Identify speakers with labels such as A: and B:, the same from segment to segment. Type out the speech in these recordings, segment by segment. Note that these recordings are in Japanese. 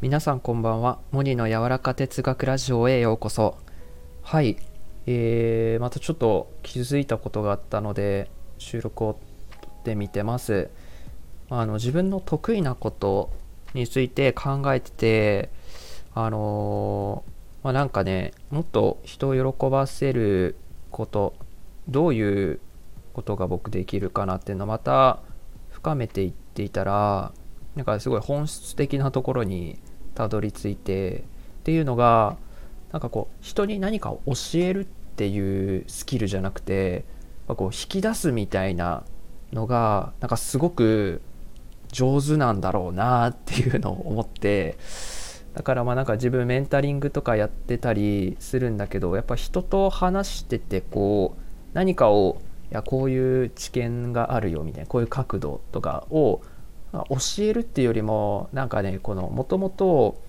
A: 皆さんこんばんは。森の柔らか哲学ラジオへようこそ。はい。えー、またちょっと気づいたことがあったので、収録を撮ってみてます。あの、自分の得意なことについて考えてて、あのー、まあ、なんかね、もっと人を喜ばせること、どういうことが僕できるかなっていうのをまた深めていっていたら、なんかすごい本質的なところにたどり着いてっていうのがなんかこう人に何かを教えるっていうスキルじゃなくてこう引き出すみたいなのがなんかすごく上手なんだろうなっていうのを思ってだからまあなんか自分メンタリングとかやってたりするんだけどやっぱ人と話しててこう何かをいやこういう知見があるよみたいなこういう角度とかを教えるっていうよりもなんかねこのもともと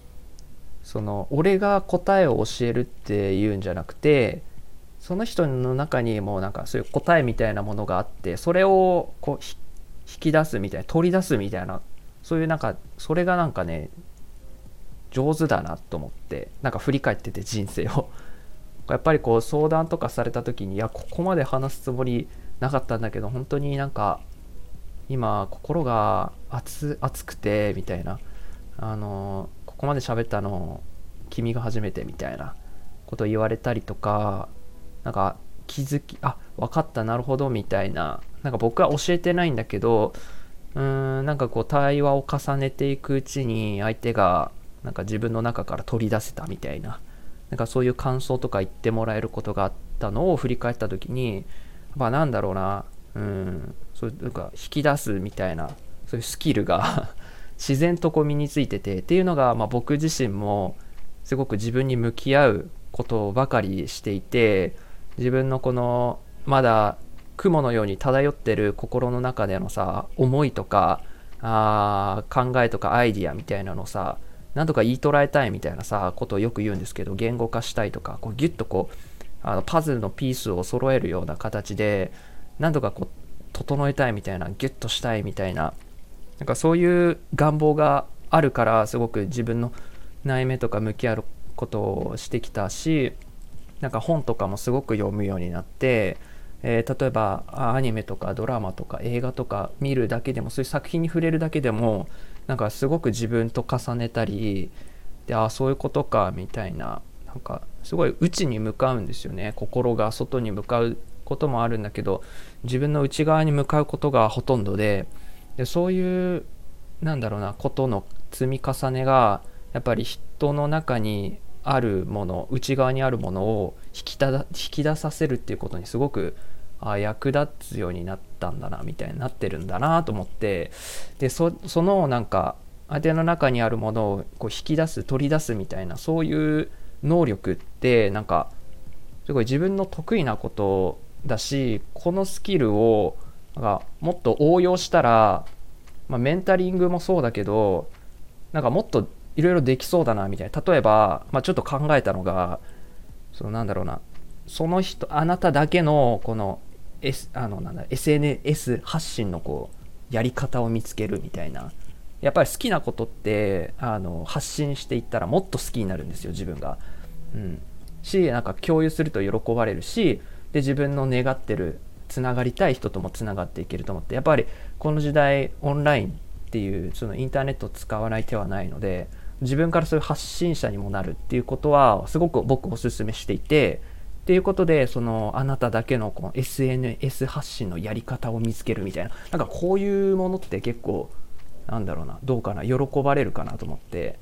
A: その俺が答えを教えるっていうんじゃなくてその人の中にもなんかそういう答えみたいなものがあってそれをこう引き出すみたいな取り出すみたいなそういうなんかそれがなんかね上手だなと思ってなんか振り返ってて人生を。やっぱりこう相談とかされた時にいやここまで話すつもりなかったんだけど本当になんか今心が熱熱くてみたいな。あのここまで喋ったの君が初めてみたいな。こと言われたりとかなんか気づきあ分かったなるほどみたいな。なんか僕は教えてないんだけどうーんなんかこう対話を重ねていくうちに相手がなんか自分の中から取り出せたみたいな。なんかそういう感想とか言ってもらえることがあったのを振り返った時にまあなんだろうな。うん。そういうか引き出すみたいなそういうスキルが 自然とこう身についててっていうのが、まあ、僕自身もすごく自分に向き合うことばかりしていて自分のこのまだ雲のように漂ってる心の中でのさ思いとかあ考えとかアイディアみたいなのさ何とか言い捉えたいみたいなさことをよく言うんですけど言語化したいとかこうギュッとこうあのパズルのピースを揃えるような形で何とかこう整えたいみたいなギュッとしたいみたいななんかそういう願望があるからすごく自分の内面とか向き合うことをしてきたしなんか本とかもすごく読むようになって、えー、例えばアニメとかドラマとか映画とか見るだけでもそういう作品に触れるだけでもなんかすごく自分と重ねたりでああそういうことかみたいななんかすごい内に向かうんですよね。心が外に向かうこともあるんだけど自分の内側に向かうことがほとんどででそういうなんだろうなことの積み重ねがやっぱり人の中にあるもの内側にあるものを引きた引き出させるっていうことにすごくあ役立つようになったんだなみたいになってるんだなと思ってでそのなんか相手の中にあるものをこう引き出す取り出すみたいなそういう能力ってなんかすごい自分の得意なことだしこのスキルをなんかもっと応用したら、まあ、メンタリングもそうだけどなんかもっといろいろできそうだなみたいな。例えば、まあ、ちょっと考えたのがそのなんだろうな。その人あなただけのこの,、S、あのなんだ SNS 発信のこうやり方を見つけるみたいな。やっぱり好きなことってあの発信していったらもっと好きになるんですよ自分が。うん、しなんか共有すると喜ばれるしで自分の願ってるつながりたい人ともつながっていけると思ってやっぱりこの時代オンラインっていうそのインターネットを使わない手はないので自分からそういう発信者にもなるっていうことはすごく僕おすすめしていてっていうことでそのあなただけのこの SNS 発信のやり方を見つけるみたいななんかこういうものって結構なんだろうなどうかな喜ばれるかなと思って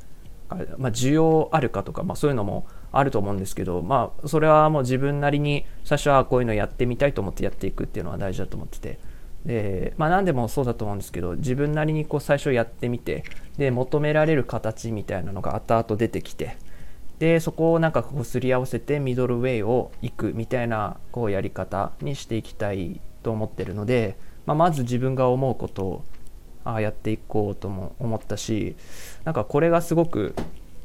A: まあ、需要あるかとか、まあ、そういうのもあると思うんですけど、まあ、それはもう自分なりに最初はこういうのやってみたいと思ってやっていくっていうのは大事だと思ってて。で、まあ、何でもそうだと思うんですけど自分なりにこう最初やってみてで求められる形みたいなのが後々出てきてでそこをなんかこうすり合わせてミドルウェイをいくみたいなこうやり方にしていきたいと思ってるので、まあ、まず自分が思うことをあやっていこうとも思ったしなんかこれがすごく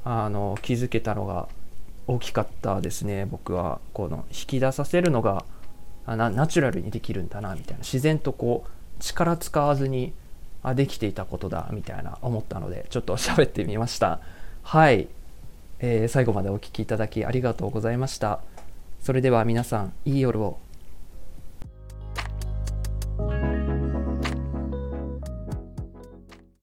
A: あの気づけたのが大きかったですね。僕はこの引き出させるのがナチュラルにできるんだなみたいな。自然とこう力使わずにあできていたことだみたいな思ったのでちょっと 喋ってみました。はい、えー最後までお聞きいただきありがとうございました。それでは皆さんいい夜を。